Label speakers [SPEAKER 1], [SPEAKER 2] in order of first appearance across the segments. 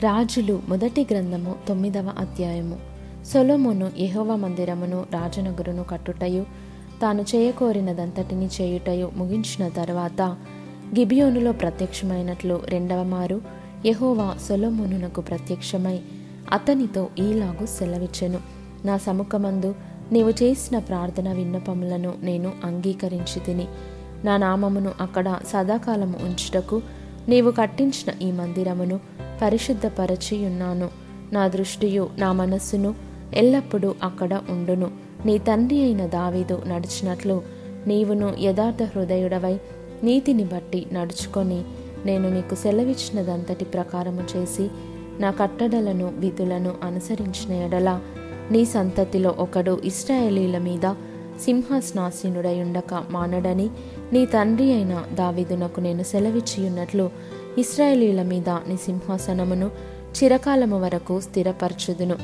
[SPEAKER 1] రాజులు మొదటి గ్రంథము తొమ్మిదవ అధ్యాయము. సొలోమును యహోవ మందిరమును రాజనగరును కట్టుటయు తాను చేయకోరినదంతటిని చేయుటయు ముగించిన తర్వాత గిబియోనులో ప్రత్యక్షమైనట్లు రెండవ మారు యహోవా సొలొమోనునకు ప్రత్యక్షమై అతనితో ఈలాగు సెలవిచ్చెను. నా సముఖమందు నీవు చేసిన ప్రార్థన విన్నపములను నేను అంగీకరించి తిని నా నామమును అక్కడ సదాకాలము ఉంచుటకు నీవు కట్టించిన ఈ మందిరమును పరిశుద్ధపరచి ఉన్నాను నా దృష్టియు నా మనస్సును ఎల్లప్పుడూ అక్కడ ఉండును. నీ తండ్రి అయిన దావీదు నడిచినట్లు నీవును యథార్థ హృదయుడవై నీతిని బట్టి నడుచుకొని నేను నీకు సెలవిచ్చినదంతటి ప్రకారము చేసి నా కట్టడలను విధులను అనుసరించిన ఎడల నీ సంతతిలో ఒకడు ఇస్రాయేలీల మీద సింహాసనాసీనుడై ఉండక మానడని నీ తండ్రి అయిన దావీదునకు నేను సెలవిచ్చియున్నట్లు ఇస్రాయేలీల మీద నీ సింహాసనమును చిరకాలము వరకు స్థిరపరచుదును.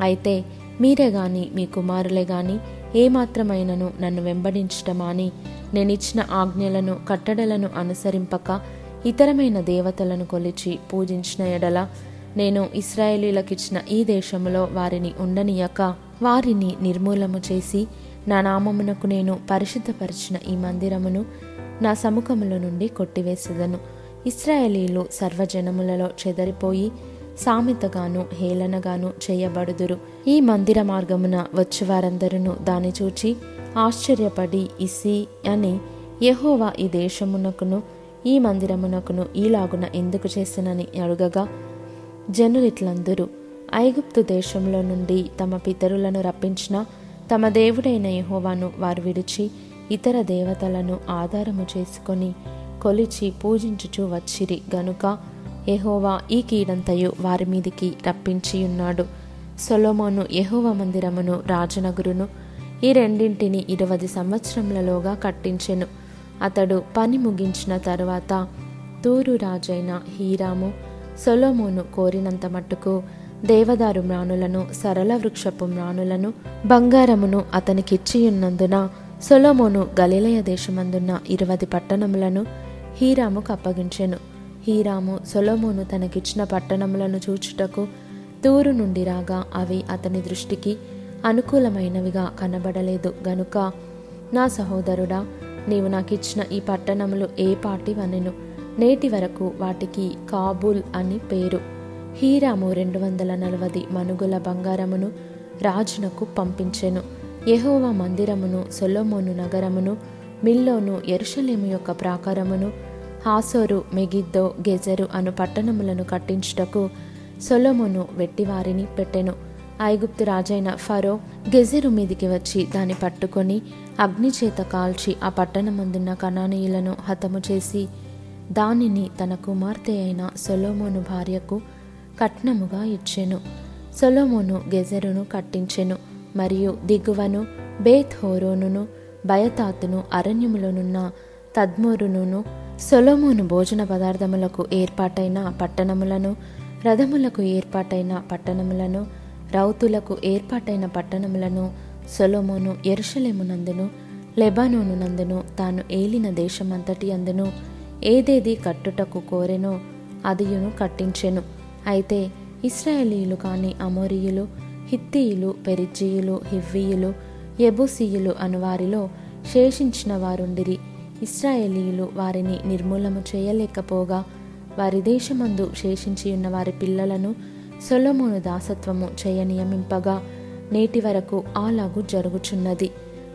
[SPEAKER 1] అయితే మీరే గాని మీ కుమారులే గాని ఏమాత్రమైనను నన్ను వెంబడించటమాని నేనిచ్చిన ఆజ్ఞలను కట్టడలను అనుసరింపక ఇతరమైన దేవతలను కొలిచి పూజించిన ఎడల నేను ఇస్రాయేలీలకిచ్చిన ఈ దేశములో వారిని ఉండనీయక. వారిని నిర్మూలము చేసి నా నామమునకు నేను పరిశుద్ధపరిచిన ఈ మందిరమును నా సముఖముల నుండి కొట్టివేసేదను. ఇస్రాయేలీలు సర్వజనములలో చెదరిపోయి సామెతగాను హేళనగాను చేయబడుదురు. ఈ మందిర మార్గమున వచ్చువారందరూ దాని చూచి ఆశ్చర్యపడి ఇసి అని యహోవా ఈ దేశమునకును ఈ మందిరమునకును ఈలాగున ఎందుకు చేసినని అడుగగా జనులిట్లందరూ ఐగుప్తు దేశంలో నుండి తమ పితరులను రప్పించిన తమ దేవుడైన యహోవాను వారు విడిచి ఇతర దేవతలను ఆధారము చేసుకొని కొలిచి పూజించుచు వచ్చిరి. గనుక ఎహోవా ఈ కీడంతయు వారి మీదికి రప్పించి ఉన్నాడు సొలోమోను యహోవ మందిరమును రాజనగురును ఈ రెండింటిని ఇరవై సంవత్సరములలోగా కట్టించెను. అతడు పని ముగించిన తరువాత తూరు రాజైన హీరాము సొలోమోను కోరినంత మట్టుకు దేవదారు మ్రాణులను సరళ వృక్షపు మ్రాణులను బంగారమును అతనికిచ్చియున్నందున సొలోమోను గలిలయ దేశమందున్న ఇరవది పట్టణములను హీరాముకు అప్పగించెను హీరాము సొలోమోను తనకిచ్చిన పట్టణములను చూచుటకు తూరు నుండి రాగా అవి అతని దృష్టికి అనుకూలమైనవిగా కనబడలేదు. గనుక నా సహోదరుడా నీవు నాకిచ్చిన ఈ పట్టణములు ఏ పాటివనెను? నేటి వరకు వాటికి కాబూల్ అని పేరు. హీరాము రెండు వందల నలభై మనుగుల బంగారమును రాజునకు పంపించెను. యహోవా మందిరమును సొలోమోను నగరమును మిల్లోను ఎరుషలేము యొక్క ప్రాకారమును హాసోరు మెగిద్దో గెజరు అను పట్టణములను కట్టించుటకు సొలోమోను వెట్టివారిని పెట్టెను. ఐగుప్తు రాజైన ఫరో గెజెరు మీదికి వచ్చి దాన్ని పట్టుకొని అగ్నిచేత కాల్చి ఆ పట్టణమందున్న కణానీయులను హతము చేసి దానిని తన కుమార్తె అయిన సొలోమోను భార్యకు కట్నముగా ఇచ్చెను. సొలోమోను గెజెరును కట్టించెను మరియు దిగువను బేత్ హోరోనును బయతాతును అరణ్యములోనున్న తద్మోరును సొలోమోను భోజన పదార్థములకు ఏర్పాటైన పట్టణములను రథములకు ఏర్పాటైన పట్టణములను రౌతులకు ఏర్పాటైన పట్టణములను సొలోమోను ఎరుషలేమునందును లెబానోను నందును తాను ఏలిన దేశమంతటి అందును ఏదేది కట్టుటకు కోరెనో అదియును కట్టించెను. అయితే ఇస్రాయేలీయులు కాని అమోరియులు హిత్తీయులు పెరిజీయులు హివ్వీయులు ఎబుసీయులు అనువారిలో శేషించిన వారుండిరి. ఇస్రాయేలీయులు వారిని నిర్మూలము చేయలేకపోగా వారి దేశమందు శేషించి ఉన్న వారి పిల్లలను సొలమును దాసత్వము చేయనియమింపగా నేటి వరకు అలాగు జరుగుచున్నది.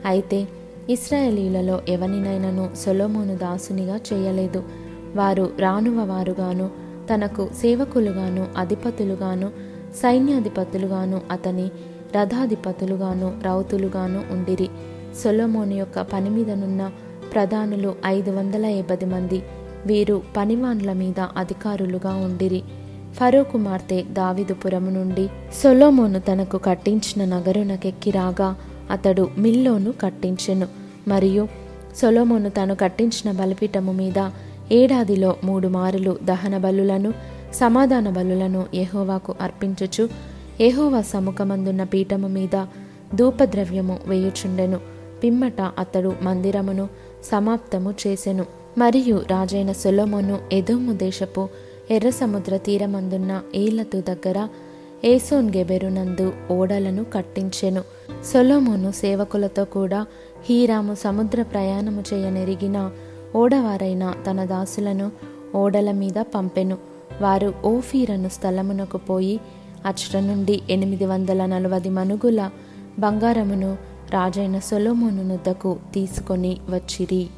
[SPEAKER 1] అయితే ఇస్రాయేలీలలో ఎవనినైనను సొలోమోను దాసునిగా చేయలేదు. వారు రానువవారుగాను తనకు సేవకులుగాను అధిపతులుగాను సైన్యాధిపతులుగాను అతని రథాధిపతులుగాను రౌతులుగాను ఉండిరి. సొలొమోను యొక్క పని మీదనున్న ప్రధానులు ఐదు వందల ఎనభై మంది. వీరు పనివాన్ల మీద అధికారులుగా ఉండిరి. ఫరో కుమార్తె దావిదుపురము నుండి సొలోమోను తనకు కట్టించిన నగరునకెక్కి రాగా అతడు మిల్లోను కట్టించెను. మరియు సొలోమోను తను కట్టించిన బలిపీఠము మీద ఏడాదిలో మూడు మారులు దహన బలులను సమాధాన బలులను యహోవాకు అర్పించుచు ఏహోవా సముఖమందున్న పీఠము మీద ధూపద్రవ్యము వేయుచుండెను. పిమ్మట అతడు మందిరమును సమాప్తము చేసెను. మరియు రాజైన సొలోమోను ఎదోము దేశపు ఎర్ర సముద్ర తీరమందున్న ఏలతు దగ్గర ఏసోన్ గెబెరునందు ఓడలను కట్టించెను. సొలోమోను సేవకులతో కూడా హీరాము సముద్ర ప్రయాణము చేయనెరిగిన ఓడవారైన తన దాసులను ఓడల మీద పంపెను. వారు ఓఫీరను స్థలమునకు పోయి అచ్చట నుండి ఎనిమిది వందల నలభై మనుగుల బంగారమును రాజైన సొలోమోను నుద్దకు తీసుకొని వచ్చిరి.